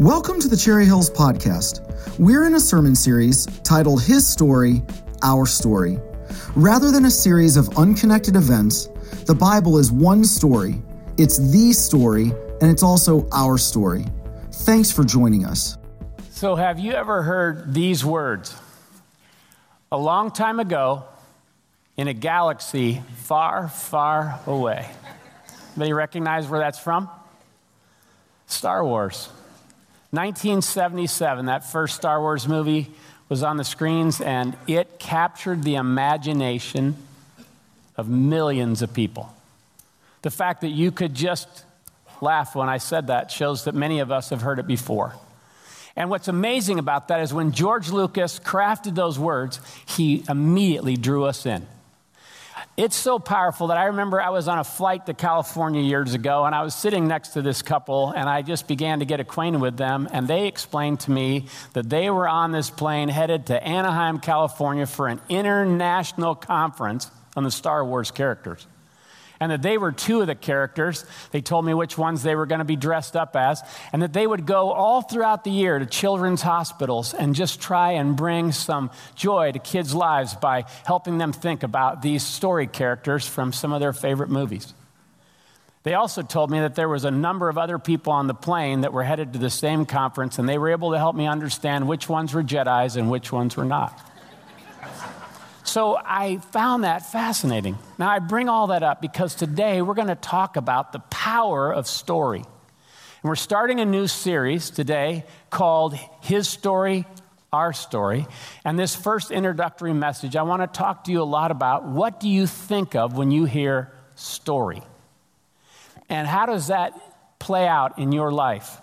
Welcome to the Cherry Hills Podcast. We're in a sermon series titled His Story, Our Story. Rather than a series of unconnected events, the Bible is one story. It's the story, and it's also our story. Thanks for joining us. So, have you ever heard these words? A long time ago, in a galaxy far, far away. Anybody recognize where that's from? Star Wars. 1977, that first Star Wars movie was on the screens, and it captured the imagination of millions of people. The fact that you could just laugh when I said that shows that many of us have heard it before. And what's amazing about that is when George Lucas crafted those words, he immediately drew us in. It's so powerful that I remember I was on a flight to California years ago and I was sitting next to this couple and I just began to get acquainted with them and they explained to me that they were on this plane headed to Anaheim, California for an international conference on the Star Wars characters and that they were two of the characters. They told me which ones they were going to be dressed up as, and that they would go all throughout the year to children's hospitals and just try and bring some joy to kids' lives by helping them think about these story characters from some of their favorite movies. They also told me that there was a number of other people on the plane that were headed to the same conference, and they were able to help me understand which ones were Jedi's and which ones were not. So I found that fascinating. Now, I bring all that up because today we're going to talk about the power of story. And we're starting a new series today called His Story, Our Story. And this first introductory message, I want to talk to you a lot about what do you think of when you hear story? And how does that play out in your life?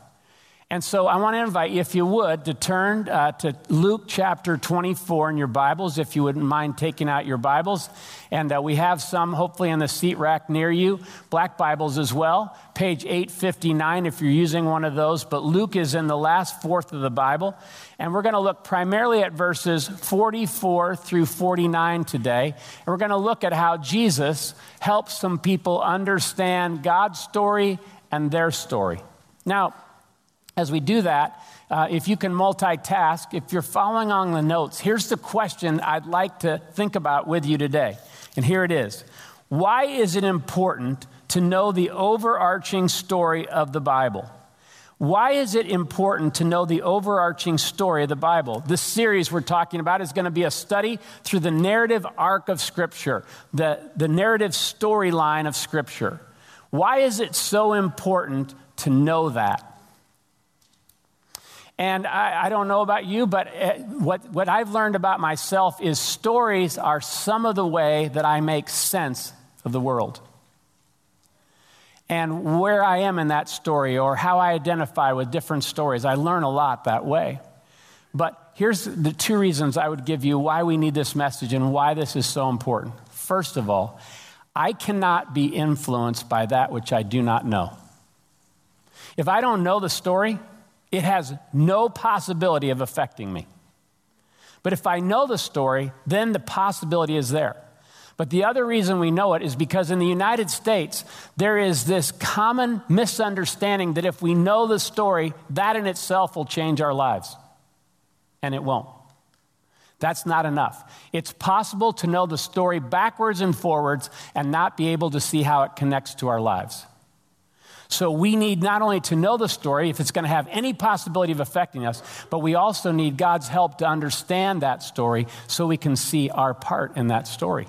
And so I want to invite you, if you would, to turn uh, to Luke chapter 24 in your Bibles, if you wouldn't mind taking out your Bibles. And uh, we have some, hopefully, in the seat rack near you, black Bibles as well, page 859 if you're using one of those. But Luke is in the last fourth of the Bible. And we're going to look primarily at verses 44 through 49 today. And we're going to look at how Jesus helps some people understand God's story and their story. Now, as we do that, uh, if you can multitask, if you're following on the notes, here's the question I'd like to think about with you today. And here it is Why is it important to know the overarching story of the Bible? Why is it important to know the overarching story of the Bible? This series we're talking about is going to be a study through the narrative arc of Scripture, the, the narrative storyline of Scripture. Why is it so important to know that? And I, I, don't know about you, but eh, what, what I've learned about myself is stories are some of the way that I make sense of the world. And where I am in that story or how I identify with different stories, I learn a lot that way. But here's the two reasons I would give you why we need this message and why this is so important. First of all, I cannot be influenced by that which I do not know. If I don't know the story, it has no possibility of affecting me. But if I know the story, then the possibility is there. But the other reason we know it is because in the United States, there is this common misunderstanding that if we know the story, that in itself will change our lives. And it won't. That's not enough. It's possible to know the story backwards and forwards and not be able to see how it connects to our lives. So we need not only to know the story, if it's going to have any possibility of affecting us, but we also need God's help to understand that story so we can see our part in that story.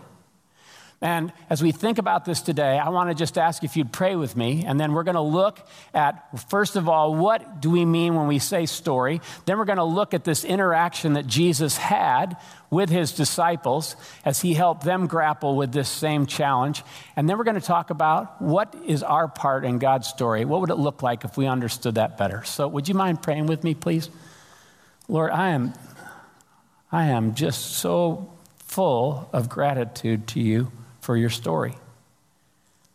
And as we think about this today, I want to just ask if you'd pray with me. And then we're going to look at, first of all, what do we mean when we say story? Then we're going to look at this interaction that Jesus had with his disciples as he helped them grapple with this same challenge. And then we're going to talk about what is our part in God's story? What would it look like if we understood that better? So, would you mind praying with me, please? Lord, I am, I am just so full of gratitude to you for your story.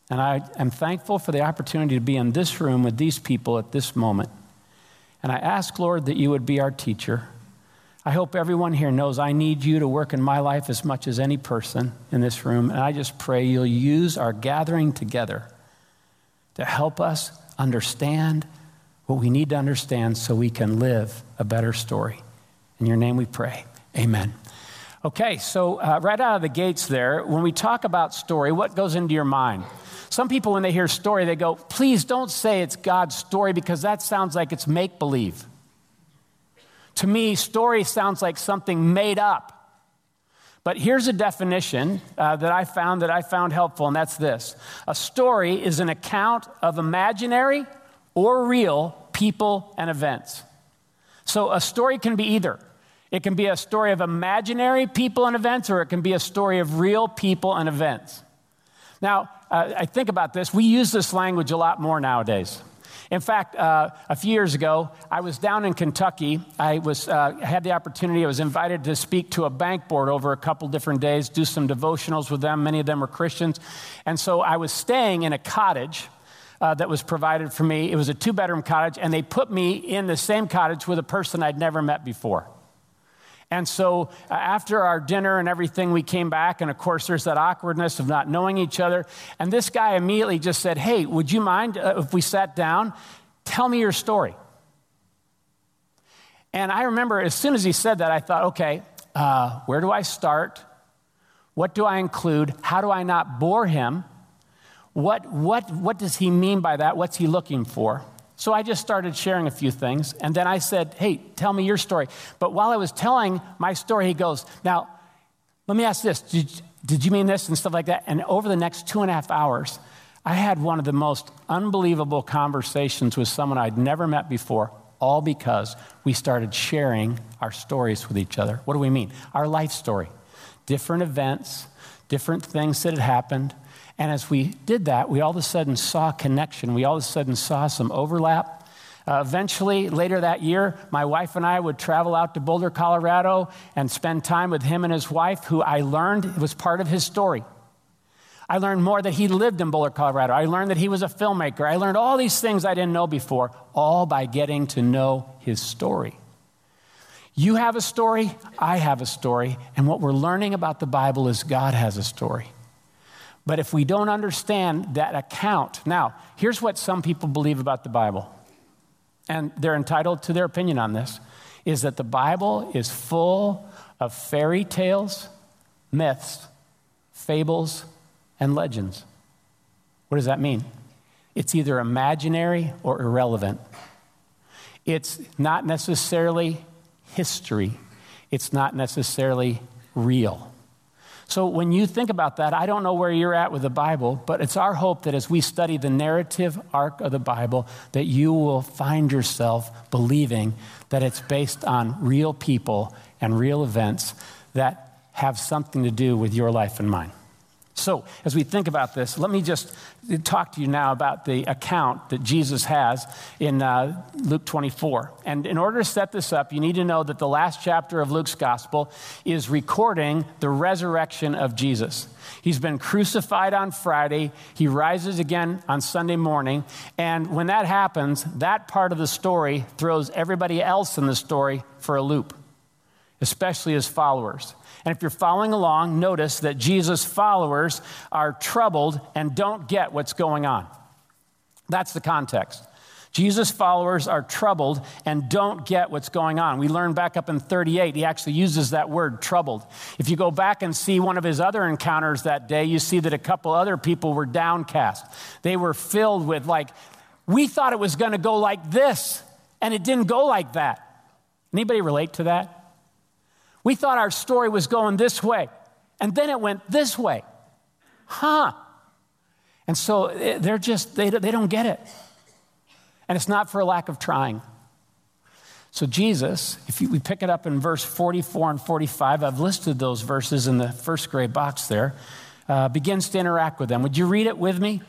And I am thankful for the opportunity to be in this room with these people at this moment. And I ask, Lord, that you would be our teacher. I hope everyone here knows I need you to work in my life as much as any person in this room. And I just pray you'll use our gathering together to help us understand what we need to understand so we can live a better story. In your name we pray. Amen. Okay, so uh, right out of the gates there, when we talk about story, what goes into your mind? Some people, when they hear story, they go, please don't say it's God's story because that sounds like it's make believe. To me, story sounds like something made up. But here's a definition uh, that I found that I found helpful, and that's this A story is an account of imaginary or real people and events. So a story can be either it can be a story of imaginary people and events, or it can be a story of real people and events. Now, uh, I think about this. We use this language a lot more nowadays. In fact, uh, a few years ago, I was down in Kentucky. I was, uh, had the opportunity, I was invited to speak to a bank board over a couple different days, do some devotionals with them. Many of them were Christians. And so I was staying in a cottage uh, that was provided for me. It was a two bedroom cottage, and they put me in the same cottage with a person I'd never met before. And so uh, after our dinner and everything, we came back. And of course, there's that awkwardness of not knowing each other. And this guy immediately just said, Hey, would you mind uh, if we sat down? Tell me your story. And I remember as soon as he said that, I thought, okay, uh, where do I start? What do I include? How do I not bore him? What, what, what does he mean by that? What's he looking for? So I just started sharing a few things. And then I said, Hey, tell me your story. But while I was telling my story, he goes, Now, let me ask this did, did you mean this? And stuff like that. And over the next two and a half hours, I had one of the most unbelievable conversations with someone I'd never met before, all because we started sharing our stories with each other. What do we mean? Our life story. Different events, different things that had happened, and as we did that, we all of a sudden saw connection. We all of a sudden saw some overlap. Uh, eventually, later that year, my wife and I would travel out to Boulder, Colorado, and spend time with him and his wife, who I learned was part of his story. I learned more that he lived in Boulder, Colorado. I learned that he was a filmmaker. I learned all these things I didn't know before, all by getting to know his story. You have a story, I have a story, and what we're learning about the Bible is God has a story. But if we don't understand that account, now, here's what some people believe about the Bible, and they're entitled to their opinion on this, is that the Bible is full of fairy tales, myths, fables, and legends. What does that mean? It's either imaginary or irrelevant. It's not necessarily history, it's not necessarily real. So when you think about that, I don't know where you're at with the Bible, but it's our hope that as we study the narrative arc of the Bible, that you will find yourself believing that it's based on real people and real events that have something to do with your life and mine. So, as we think about this, let me just talk to you now about the account that Jesus has in uh, Luke 24. And in order to set this up, you need to know that the last chapter of Luke's gospel is recording the resurrection of Jesus. He's been crucified on Friday, he rises again on Sunday morning. And when that happens, that part of the story throws everybody else in the story for a loop, especially his followers. And if you're following along, notice that Jesus' followers are troubled and don't get what's going on. That's the context. Jesus' followers are troubled and don't get what's going on. We learn back up in 38, he actually uses that word, troubled. If you go back and see one of his other encounters that day, you see that a couple other people were downcast. They were filled with, like, we thought it was going to go like this, and it didn't go like that. Anybody relate to that? We thought our story was going this way, and then it went this way. Huh. And so eh, they're just, they, they don't get it. And it's not for a lack of trying. So, Jesus, if you, we pick it up in verse 44 and 45, I've listed those verses in the first gray box there, uh, begins to interact with them. Would you read it with me?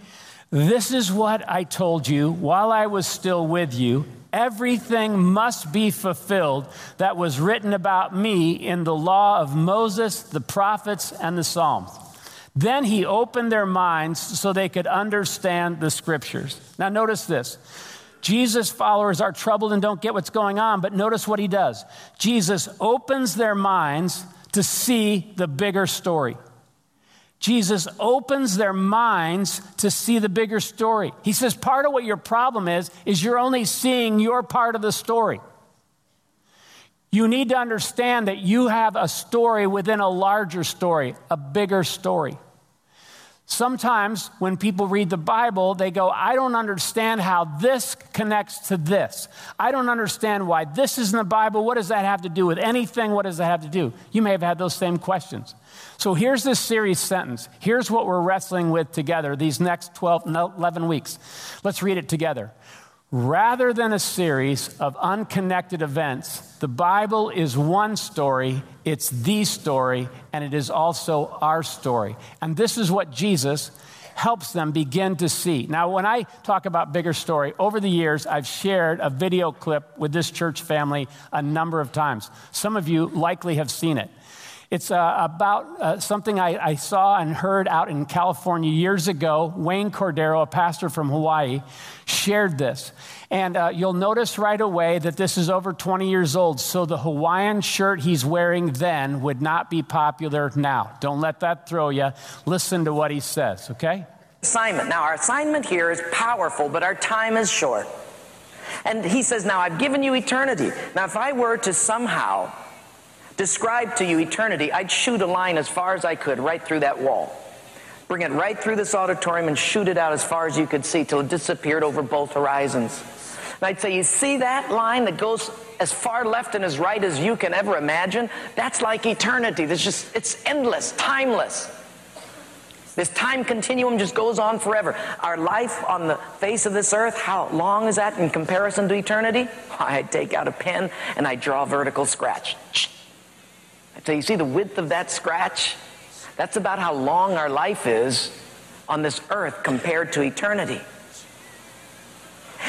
This is what I told you while I was still with you Everything must be fulfilled that was written about me in the law of Moses, the prophets, and the Psalms. Then he opened their minds so they could understand the scriptures. Now, notice this. Jesus' followers are troubled and don't get what's going on, but notice what he does. Jesus opens their minds to see the bigger story. Jesus opens their minds to see the bigger story. He says part of what your problem is is you're only seeing your part of the story. You need to understand that you have a story within a larger story, a bigger story. Sometimes when people read the Bible, they go, I don't understand how this connects to this. I don't understand why this is in the Bible. What does that have to do with anything? What does that have to do? You may have had those same questions. So here's this series sentence. Here's what we're wrestling with together these next 12, 11 weeks. Let's read it together. Rather than a series of unconnected events, the Bible is one story, it's the story, and it is also our story. And this is what Jesus helps them begin to see. Now, when I talk about bigger story, over the years, I've shared a video clip with this church family a number of times. Some of you likely have seen it. It's uh, about uh, something I, I, saw and heard out in California years ago. Wayne Cordeiro, a pastor from Hawaii, shared this. And uh, you'll notice right away that this is over 20 years old. So the Hawaiian shirt he's wearing then would not be popular now. Don't let that throw you. Listen to what he says, okay? Assignment. Now, our assignment here is powerful, but our time is short. And he says, Now I've given you eternity. Now, if I were to somehow describe to you eternity, I'd shoot a line as far as I could right through that wall. Bring it right through this auditorium and shoot it out as far as you could see till it disappeared over both horizons. And I'd say, you see that line that goes as far left and as right as you can ever imagine? That's like eternity. There's just, it's endless, timeless. This time continuum just goes on forever. Our life on the face of this earth, how long is that in comparison to eternity? I'd take out a pen and I'd draw a vertical scratch. So you see the width of that scratch? That's about how long our life is on this earth compared to eternity.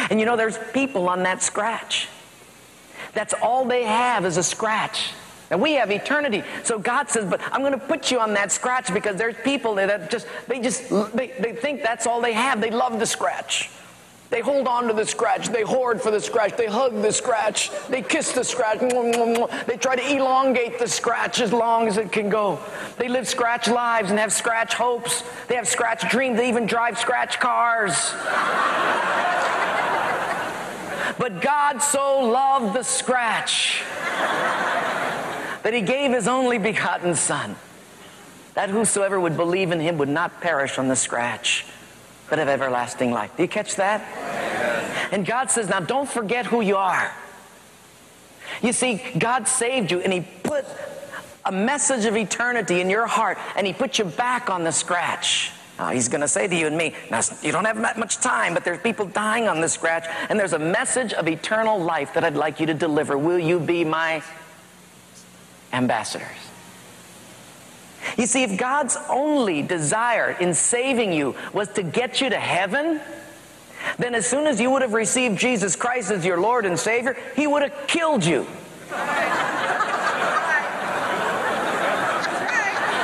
And you know, there's people on that scratch. That's all they have is a scratch. And we have eternity. So God says, but I'm going to put you on that scratch because there's people that just, they just, they, they think that's all they have. They love the scratch. They hold on to the scratch. They hoard for the scratch. They hug the scratch. They kiss the scratch. They try to elongate the scratch as long as it can go. They live scratch lives and have scratch hopes. They have scratch dreams. They even drive scratch cars. but God so loved the scratch that he gave his only begotten Son, that whosoever would believe in him would not perish on the scratch but have everlasting life. Do you catch that? And God says, now don't forget who you are. You see, God saved you and He put a message of eternity in your heart and He put you back on the scratch. He's going to say to you and me, now, you don't have that much time, but there's people dying on the scratch, and there's a message of eternal life that I'd like you to deliver. Will you be my ambassadors? You see, if God's only desire in saving you was to get you to heaven, then as soon as you would have received Jesus Christ as your Lord and Savior, He would have killed you.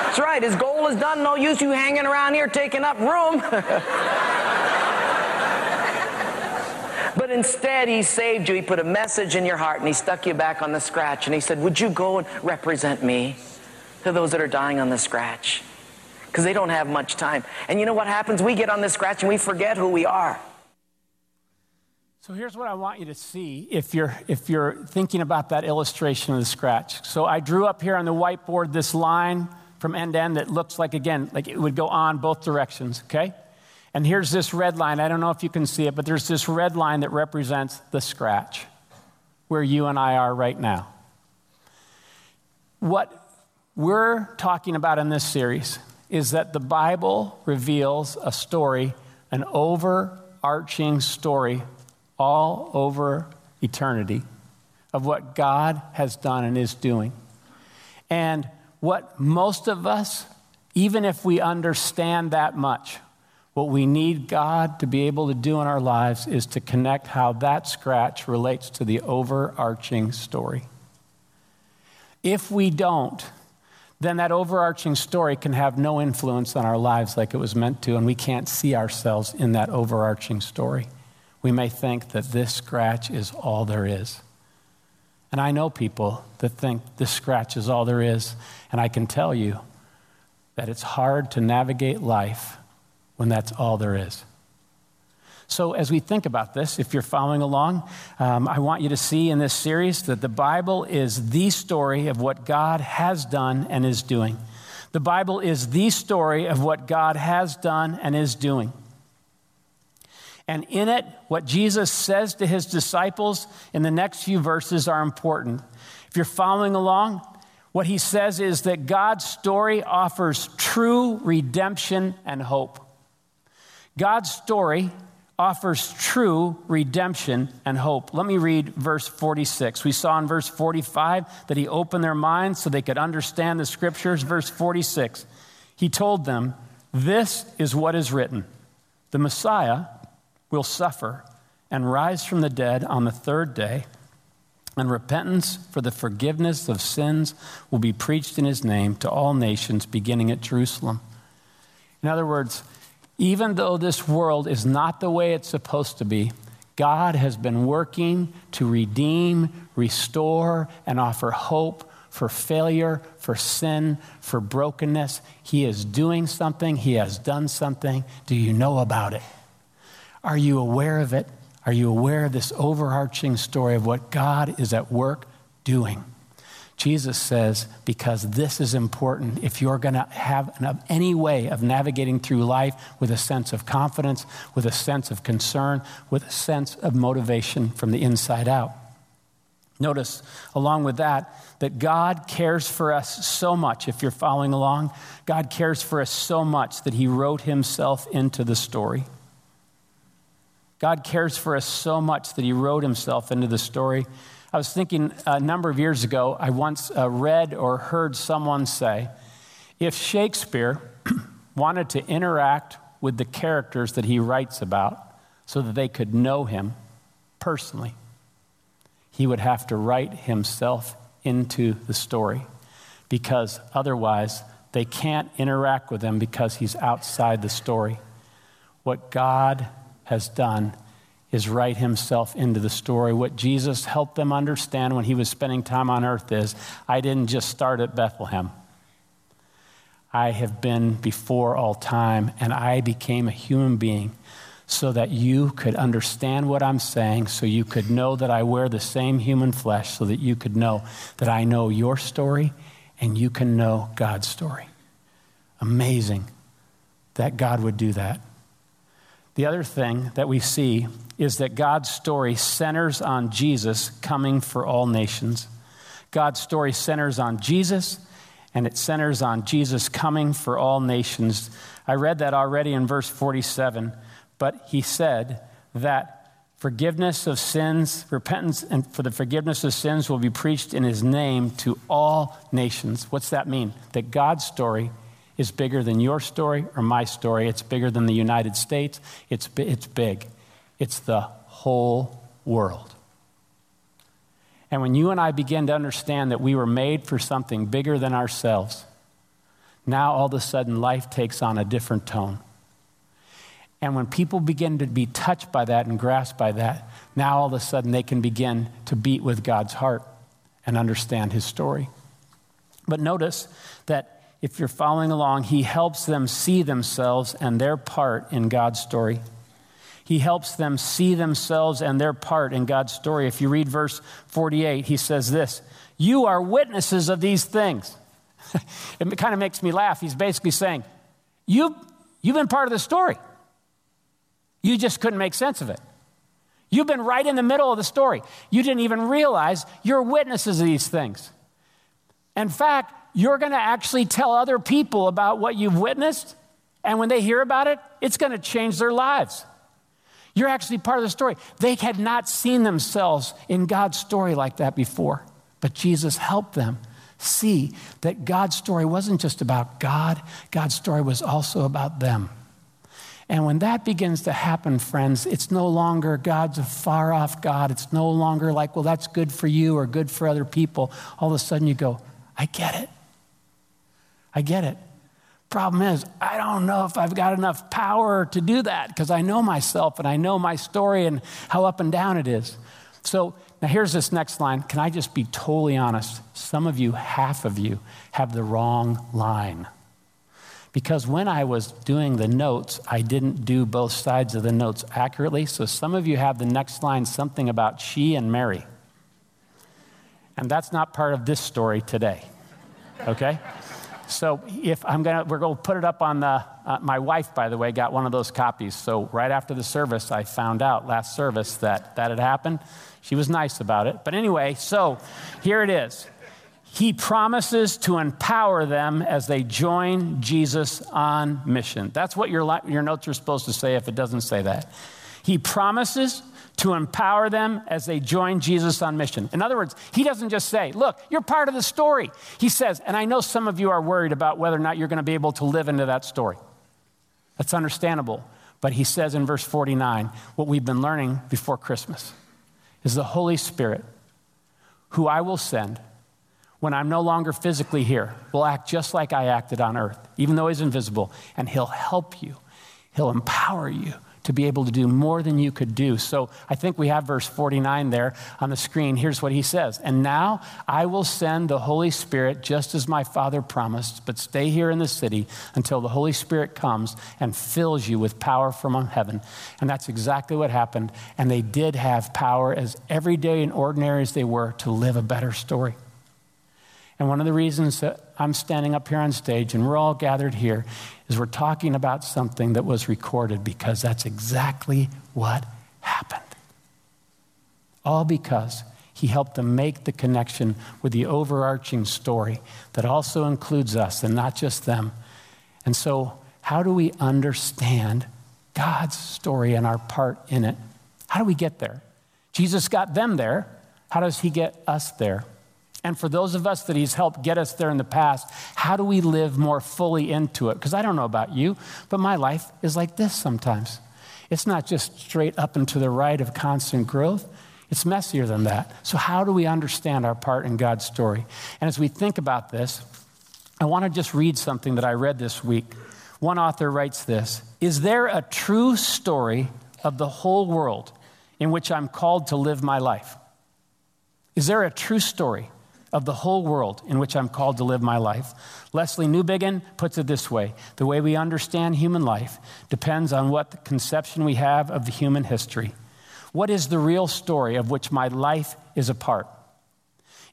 That's right, His goal is done. No use you hanging around here taking up room. But instead, he saved you. He put a message in your heart and he stuck you back on the scratch. And he said, Would you go and represent me? To those that are dying on the scratch because they don't have much time. And you know what happens? We get on the scratch and we forget who we are. So here's what I want you to see if you're if you're thinking about that illustration of the scratch. So I drew up here on the whiteboard this line from end to end that looks like again like it would go on both directions, okay? And here's this red line. I don't know if you can see it, but there's this red line that represents the scratch where you and I are right now. What we're talking about in this series is that the Bible reveals a story, an overarching story all over eternity of what God has done and is doing. And what most of us, even if we understand that much, what we need God to be able to do in our lives is to connect how that scratch relates to the overarching story. If we don't, then that overarching story can have no influence on our lives like it was meant to, and we can't see ourselves in that overarching story. We may think that this scratch is all there is. And I know people that think this scratch is all there is, and I can tell you that it's hard to navigate life when that's all there is. So, as we think about this, if you're following along, um, I want you to see in this series that the Bible is the story of what God has done and is doing. The Bible is the story of what God has done and is doing. And in it, what Jesus says to his disciples in the next few verses are important. If you're following along, what he says is that God's story offers true redemption and hope. God's story offers true redemption and hope. Let me read verse 46. We saw in verse 45 that he opened their minds so they could understand the scriptures. Verse 46, he told them, This is what is written the Messiah will suffer and rise from the dead on the third day, and repentance for the forgiveness of sins will be preached in his name to all nations, beginning at Jerusalem. In other words, even though this world is not the way it's supposed to be, God has been working to redeem, restore, and offer hope for failure, for sin, for brokenness. He is doing something, He has done something. Do you know about it? Are you aware of it? Are you aware of this overarching story of what God is at work doing? Jesus says, because this is important, if you're going to have any way of navigating through life with a sense of confidence, with a sense of concern, with a sense of motivation from the inside out. Notice, along with that, that God cares for us so much. If you're following along, God cares for us so much that He wrote Himself into the story. God cares for us so much that He wrote Himself into the story. I was thinking a number of years ago, I once uh, read or heard someone say if Shakespeare wanted to interact with the characters that he writes about so that they could know him personally, he would have to write himself into the story because otherwise they can't interact with him because he's outside the story. What God has done is write himself into the story. What Jesus helped them understand when he was spending time on earth is I didn't just start at Bethlehem. I have been before all time, and I became a human being so that you could understand what I'm saying, so you could know that I wear the same human flesh, so that you could know that I know your story and you can know God's story. Amazing that God would do that. The other thing that we see is that God's story centers on Jesus coming for all nations. God's story centers on Jesus, and it centers on Jesus coming for all nations. I read that already in verse 47, but he said that forgiveness of sins, repentance and for the forgiveness of sins will be preached in his name to all nations. What's that mean? That God's story is bigger than your story or my story. It's bigger than the United States. It's, it's big. It's the whole world. And when you and I begin to understand that we were made for something bigger than ourselves, now all of a sudden life takes on a different tone. And when people begin to be touched by that and grasped by that, now all of a sudden they can begin to beat with God's heart and understand his story. But notice that if you're following along, he helps them see themselves and their part in God's story. He helps them see themselves and their part in God's story. If you read verse 48, he says this You are witnesses of these things. it kind of makes me laugh. He's basically saying, you've, you've been part of the story. You just couldn't make sense of it. You've been right in the middle of the story. You didn't even realize you're witnesses of these things. In fact, you're going to actually tell other people about what you've witnessed. And when they hear about it, it's going to change their lives. You're actually part of the story. They had not seen themselves in God's story like that before, but Jesus helped them see that God's story wasn't just about God, God's story was also about them. And when that begins to happen, friends, it's no longer God's a far off God. It's no longer like, well, that's good for you or good for other people. All of a sudden you go, I get it. I get it. Problem is, I don't know if I've got enough power to do that because I know myself and I know my story and how up and down it is. So now here's this next line. Can I just be totally honest? Some of you, half of you, have the wrong line. because when I was doing the notes, I didn't do both sides of the notes accurately. So some of you have the next line something about she and Mary. And that's not part of this story today. Okay? So if I'm gonna, we're gonna put it up on the. Uh, my wife, by the way, got one of those copies. So right after the service, I found out last service that that had happened. She was nice about it. But anyway, so here it is. He promises to empower them as they join Jesus on mission. That's what your, your notes are supposed to say if it doesn't say that. He promises to empower them as they join Jesus on mission. In other words, he doesn't just say, Look, you're part of the story. He says, and I know some of you are worried about whether or not you're going to be able to live into that story. That's understandable. But he says in verse 49, what we've been learning before Christmas is the Holy Spirit, who I will send when I'm no longer physically here, will act just like I acted on earth, even though he's invisible, and he'll help you, he'll empower you to be able to do more than you could do. So I think we have verse 49 there on the screen. Here's what he says And now I will send the Holy Spirit just as my Father promised, but stay here in the city until the Holy Spirit comes and fills you with power from heaven. And that's exactly what happened. And they did have power, as everyday and ordinary as they were, to live a better story. And one of the reasons that I'm standing up here on stage and we're all gathered here is we're talking about something that was recorded because that's exactly what happened. All because he helped them make the connection with the overarching story that also includes us and not just them. And so, how do we understand God's story and our part in it? How do we get there? Jesus got them there. How does he get us there? And for those of us that He's helped get us there in the past, how do we live more fully into it? Because I don't know about you, but my life is like this sometimes. It's not just straight up and to the right of constant growth. It's messier than that. So, how do we understand our part in God's story? And as we think about this, I want to just read something that I read this week. One author writes this Is there a true story of the whole world in which I'm called to live my life? Is there a true story of the whole world in which I'm called to live my life. Lesslie Newbigin puts it this way The way we understand human life depends on what conception we have of the human history. What is the real story of which my life is a part?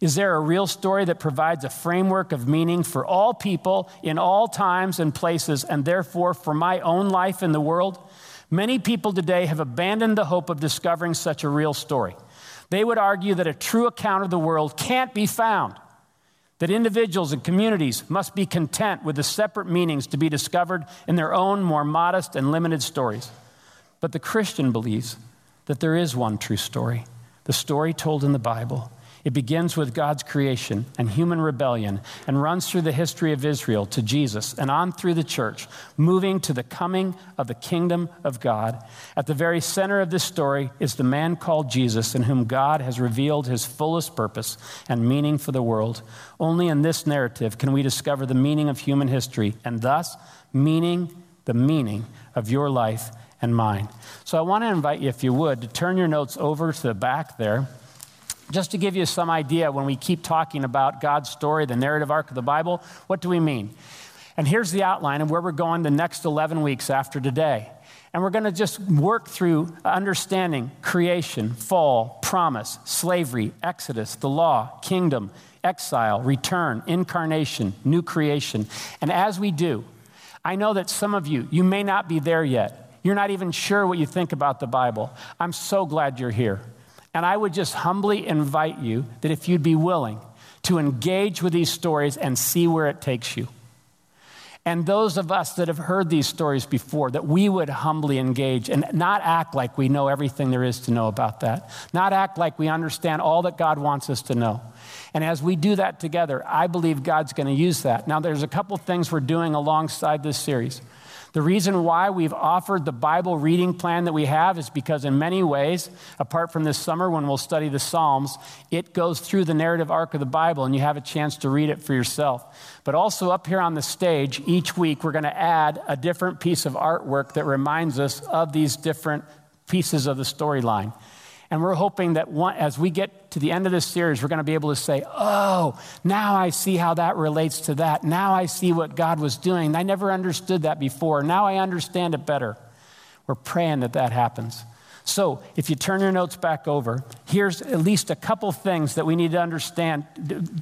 Is there a real story that provides a framework of meaning for all people in all times and places, and therefore for my own life in the world? Many people today have abandoned the hope of discovering such a real story. They would argue that a true account of the world can't be found, that individuals and communities must be content with the separate meanings to be discovered in their own more modest and limited stories. But the Christian believes that there is one true story, the story told in the Bible, it begins with God's creation and human rebellion and runs through the history of Israel to Jesus and on through the church, moving to the coming of the kingdom of God. At the very center of this story is the man called Jesus, in whom God has revealed his fullest purpose and meaning for the world. Only in this narrative can we discover the meaning of human history and thus meaning the meaning of your life and mine. So I want to invite you, if you would, to turn your notes over to the back there. Just to give you some idea, when we keep talking about God's story, the narrative arc of the Bible, what do we mean? And here's the outline of where we're going the next 11 weeks after today. And we're going to just work through understanding creation, fall, promise, slavery, exodus, the law, kingdom, exile, return, incarnation, new creation. And as we do, I know that some of you, you may not be there yet. You're not even sure what you think about the Bible. I'm so glad you're here. And I would just humbly invite you that if you'd be willing to engage with these stories and see where it takes you. And those of us that have heard these stories before, that we would humbly engage and not act like we know everything there is to know about that, not act like we understand all that God wants us to know. And as we do that together, I believe God's going to use that. Now, there's a couple things we're doing alongside this series. The reason why we've offered the Bible reading plan that we have is because, in many ways, apart from this summer when we'll study the Psalms, it goes through the narrative arc of the Bible and you have a chance to read it for yourself. But also, up here on the stage, each week we're going to add a different piece of artwork that reminds us of these different pieces of the storyline. And we're hoping that one, as we get to the end of this series, we're going to be able to say, oh, now I see how that relates to that. Now I see what God was doing. I never understood that before. Now I understand it better. We're praying that that happens. So, if you turn your notes back over, here's at least a couple things that we need to understand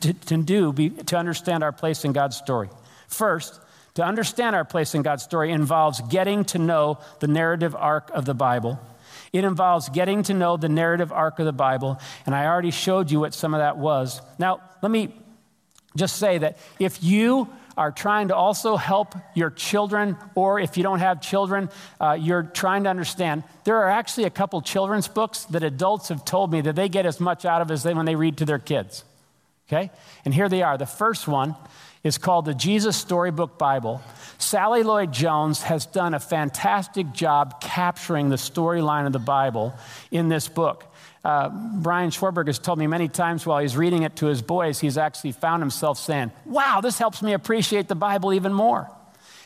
to, to do be, to understand our place in God's story. First, to understand our place in God's story involves getting to know the narrative arc of the Bible. It involves getting to know the narrative arc of the Bible, and I already showed you what some of that was. Now, let me just say that if you are trying to also help your children, or if you don't have children, uh, you're trying to understand, there are actually a couple children's books that adults have told me that they get as much out of as they when they read to their kids. Okay? And here they are. The first one is called the Jesus Storybook Bible. Sally Lloyd Jones has done a fantastic job capturing the storyline of the Bible in this book. Uh, Brian Schwarberg has told me many times while he's reading it to his boys, he's actually found himself saying, Wow, this helps me appreciate the Bible even more.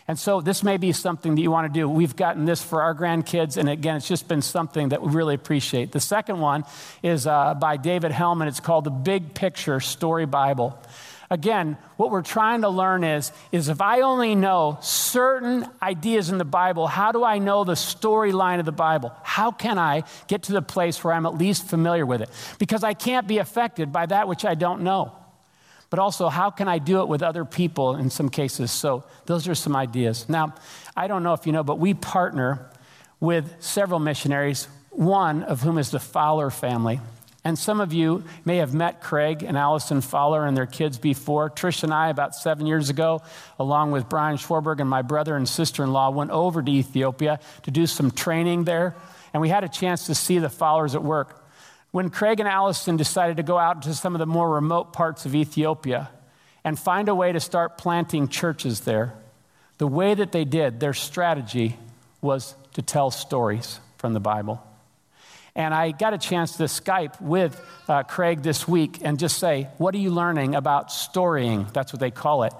And so this may be something that you want to do. We've gotten this for our grandkids, and again, it's just been something that we really appreciate. The second one is uh, by David Hellman. It's called the Big Picture Story Bible. Again, what we're trying to learn is, is if I only know certain ideas in the Bible, how do I know the storyline of the Bible? How can I get to the place where I'm at least familiar with it? Because I can't be affected by that which I don't know. But also, how can I do it with other people in some cases? So, those are some ideas. Now, I don't know if you know, but we partner with several missionaries, one of whom is the Fowler family. And some of you may have met Craig and Allison Fowler and their kids before. Trish and I, about seven years ago, along with Brian Schwarberg and my brother and sister in law, went over to Ethiopia to do some training there. And we had a chance to see the Fowlers at work. When Craig and Allison decided to go out to some of the more remote parts of Ethiopia and find a way to start planting churches there, the way that they did, their strategy was to tell stories from the Bible. And I got a chance to Skype with uh, Craig this week and just say, What are you learning about storying? That's what they call it.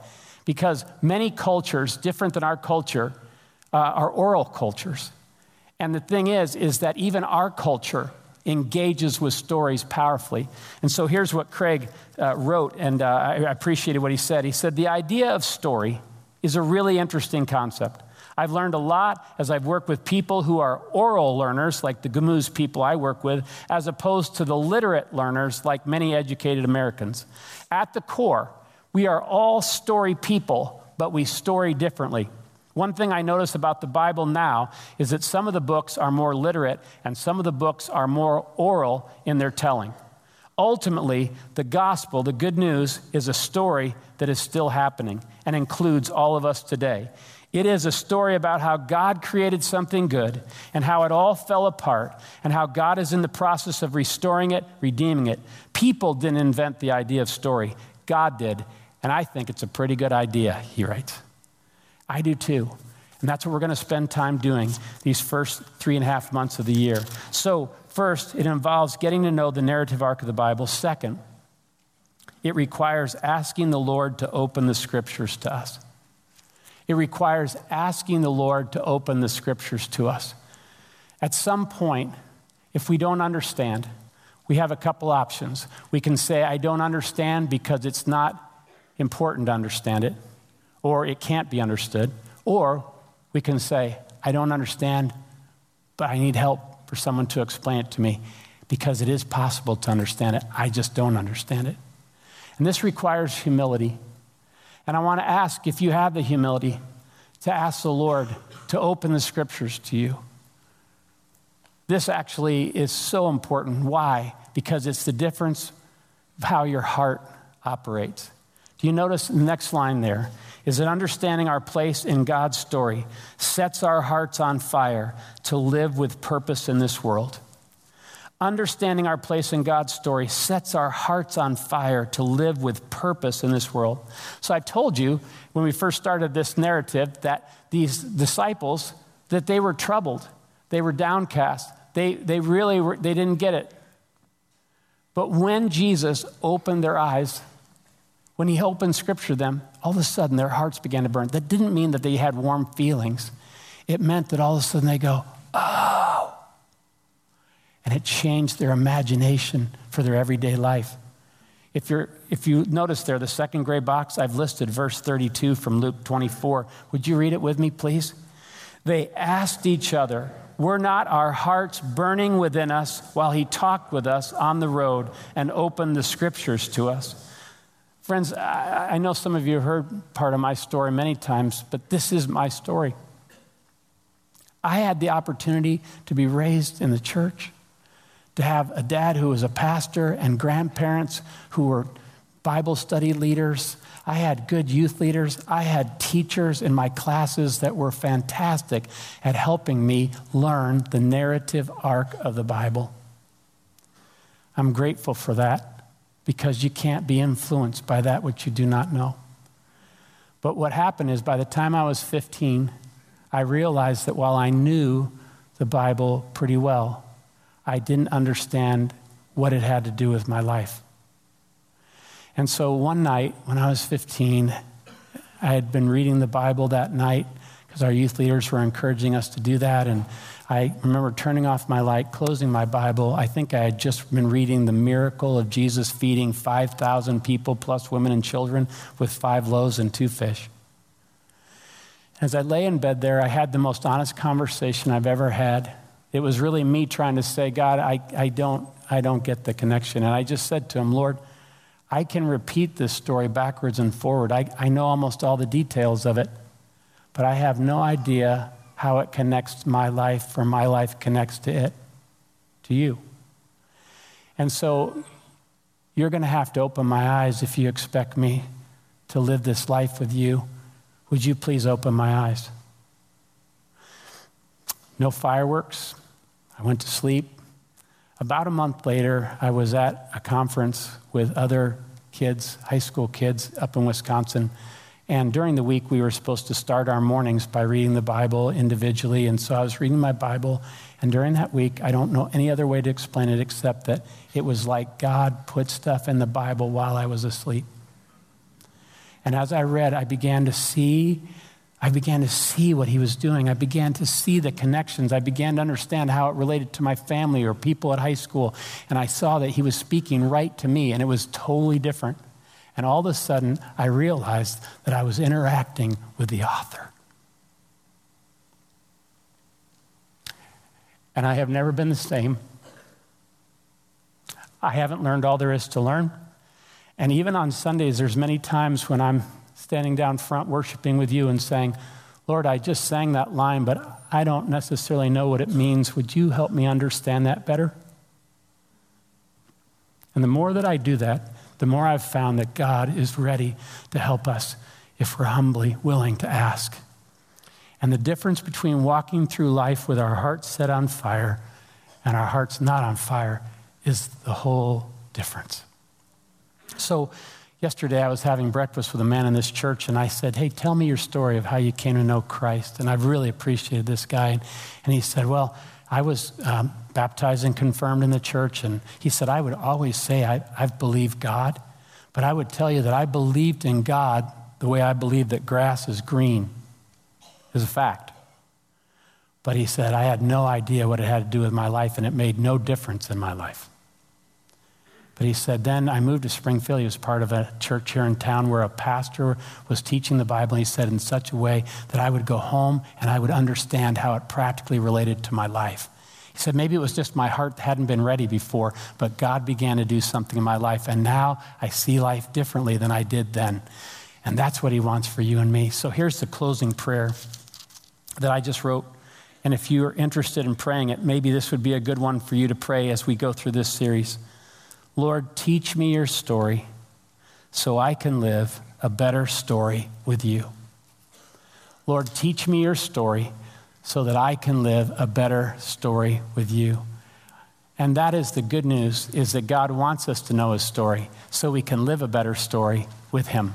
Because many cultures, different than our culture, uh, are oral cultures. And the thing is, is that even our culture engages with stories powerfully. And so here's what Craig uh, wrote, and uh, I appreciated what he said. He said, The idea of story is a really interesting concept. I've learned a lot as I've worked with people who are oral learners, like the Gumuz people I work with, as opposed to the literate learners, like many educated Americans. At the core, we are all story people, but we story differently. One thing I notice about the Bible now is that some of the books are more literate and some of the books are more oral in their telling. Ultimately, the gospel, the good news, is a story that is still happening and includes all of us today. It is a story about how God created something good and how it all fell apart and how God is in the process of restoring it, redeeming it. People didn't invent the idea of story, God did. And I think it's a pretty good idea, he writes. I do too. And that's what we're going to spend time doing these first three and a half months of the year. So, first, it involves getting to know the narrative arc of the Bible. Second, it requires asking the Lord to open the scriptures to us. It requires asking the Lord to open the scriptures to us. At some point, if we don't understand, we have a couple options. We can say, I don't understand because it's not important to understand it, or it can't be understood. Or we can say, I don't understand, but I need help for someone to explain it to me because it is possible to understand it. I just don't understand it. And this requires humility. And I want to ask if you have the humility to ask the Lord to open the scriptures to you. This actually is so important. Why? Because it's the difference of how your heart operates. Do you notice the next line there? Is that understanding our place in God's story sets our hearts on fire to live with purpose in this world? Understanding our place in God's story sets our hearts on fire to live with purpose in this world. So I told you when we first started this narrative that these disciples that they were troubled, they were downcast. They, they really were, they didn't get it. But when Jesus opened their eyes, when he opened scripture to them, all of a sudden their hearts began to burn. That didn't mean that they had warm feelings. It meant that all of a sudden they go, oh, and it changed their imagination for their everyday life. If, you're, if you notice there, the second gray box, I've listed verse 32 from Luke 24. Would you read it with me, please? They asked each other, Were not our hearts burning within us while he talked with us on the road and opened the scriptures to us? Friends, I, I know some of you have heard part of my story many times, but this is my story. I had the opportunity to be raised in the church to have a dad who was a pastor and grandparents who were Bible study leaders. I had good youth leaders. I had teachers in my classes that were fantastic at helping me learn the narrative arc of the Bible. I'm grateful for that because you can't be influenced by that which you do not know. But what happened is by the time I was 15, I realized that while I knew the Bible pretty well, I didn't understand what it had to do with my life. And so one night when I was 15, I had been reading the Bible that night because our youth leaders were encouraging us to do that. And I remember turning off my light, closing my Bible. I think I had just been reading the miracle of Jesus feeding 5,000 people, plus women and children, with five loaves and two fish. As I lay in bed there, I had the most honest conversation I've ever had it was really me trying to say, God, I, I, don't, I don't get the connection. And I just said to him, Lord, I can repeat this story backwards and forward. I, I know almost all the details of it, but I have no idea how it connects my life or my life connects to it, to you. And so you're going to have to open my eyes if you expect me to live this life with you. Would you please open my eyes? No fireworks, I went to sleep. About a month later, I was at a conference with other kids, high school kids up in Wisconsin. And during the week, we were supposed to start our mornings by reading the Bible individually. And so I was reading my Bible. And during that week, I don't know any other way to explain it except that it was like God put stuff in the Bible while I was asleep. And as I read, I began to see I began to see what he was doing. I began to see the connections. I began to understand how it related to my family or people at high school. And I saw that he was speaking right to me, and it was totally different. And all of a sudden, I realized that I was interacting with the author. And I have never been the same. I haven't learned all there is to learn. And even on Sundays, there's many times when I'm standing down front worshiping with you and saying, Lord, I just sang that line, but I don't necessarily know what it means. Would you help me understand that better? And the more that I do that, the more I've found that God is ready to help us if we're humbly willing to ask. And the difference between walking through life with our hearts set on fire and our hearts not on fire is the whole difference. So, Yesterday, I was having breakfast with a man in this church, and I said, Hey, tell me your story of how you came to know Christ. And I've really appreciated this guy. And he said, Well, I was um, baptized and confirmed in the church. And he said, I would always say I, I've believed God, but I would tell you that I believed in God the way I believe that grass is green, is a fact. But he said, I had no idea what it had to do with my life, and it made no difference in my life. But he said, then I moved to Springfield. He was part of a church here in town where a pastor was teaching the Bible. And he said, in such a way that I would go home and I would understand how it practically related to my life. He said, maybe it was just my heart hadn't been ready before, but God began to do something in my life. And now I see life differently than I did then. And that's what he wants for you and me. So here's the closing prayer that I just wrote. And if you're interested in praying it, maybe this would be a good one for you to pray as we go through this series. Lord, teach me your story so I can live a better story with you. Lord, teach me your story so that I can live a better story with you. And that is the good news is that God wants us to know his story so we can live a better story with him.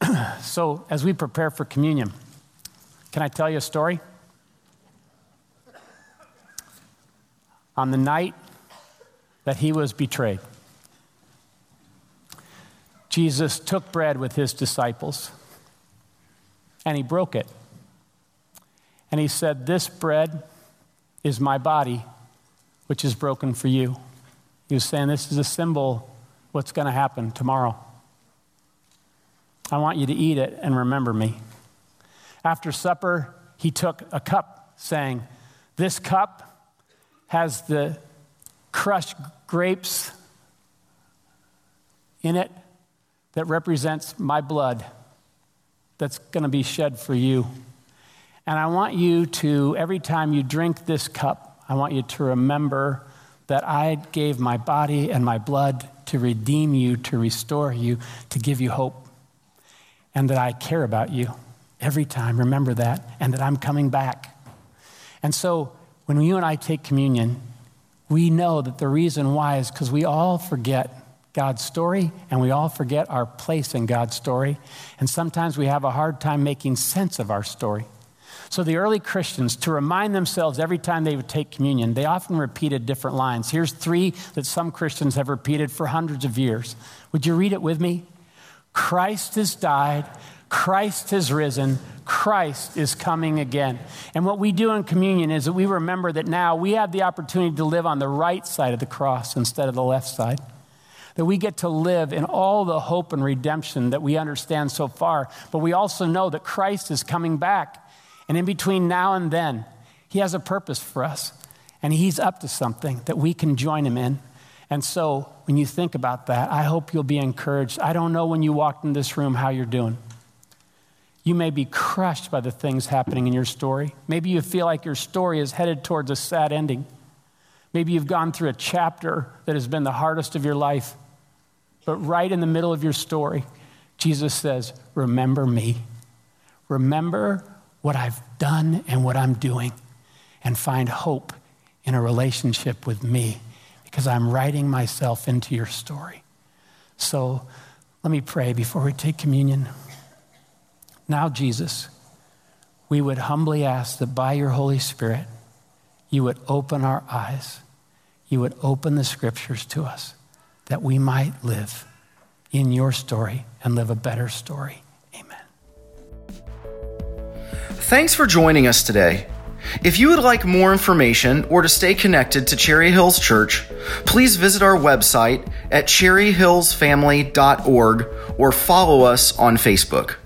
so, as we prepare for communion, can I tell you a story? On the night that he was betrayed. Jesus took bread with his disciples and he broke it. And he said, This bread is my body, which is broken for you. He was saying, This is a symbol what's going to happen tomorrow. I want you to eat it and remember me. After supper, he took a cup, saying, This cup has the crushed grapes in it that represents my blood that's going to be shed for you. And I want you to, every time you drink this cup, I want you to remember that I gave my body and my blood to redeem you, to restore you, to give you hope, and that I care about you every time. Remember that, and that I'm coming back. And so when you and I take communion, we know that the reason why is because we all forget God's story and we all forget our place in God's story. And sometimes we have a hard time making sense of our story. So the early Christians, to remind themselves every time they would take communion, they often repeated different lines. Here's three that some Christians have repeated for hundreds of years. Would you read it with me? Christ has died, Christ has risen, Christ is coming again. And what we do in communion is that we remember that now we have the opportunity to live on the right side of the cross instead of the left side that we get to live in all the hope and redemption that we understand so far. But we also know that Christ is coming back. And in between now and then, He has a purpose for us. And He's up to something that we can join Him in. And so when you think about that, I hope you'll be encouraged. I don't know when you walked in this room how you're doing. You may be crushed by the things happening in your story. Maybe you feel like your story is headed towards a sad ending. Maybe you've gone through a chapter that has been the hardest of your life. But right in the middle of your story, Jesus says, Remember me. Remember what I've done and what I'm doing, and find hope in a relationship with me because I'm writing myself into your story. So let me pray before we take communion. Now, Jesus, we would humbly ask that by your Holy Spirit, you would open our eyes, you would open the scriptures to us that we might live in your story and live a better story. Amen. Thanks for joining us today. If you would like more information or to stay connected to Cherry Hills Church, please visit our website at cherryhillsfamily.org or follow us on Facebook.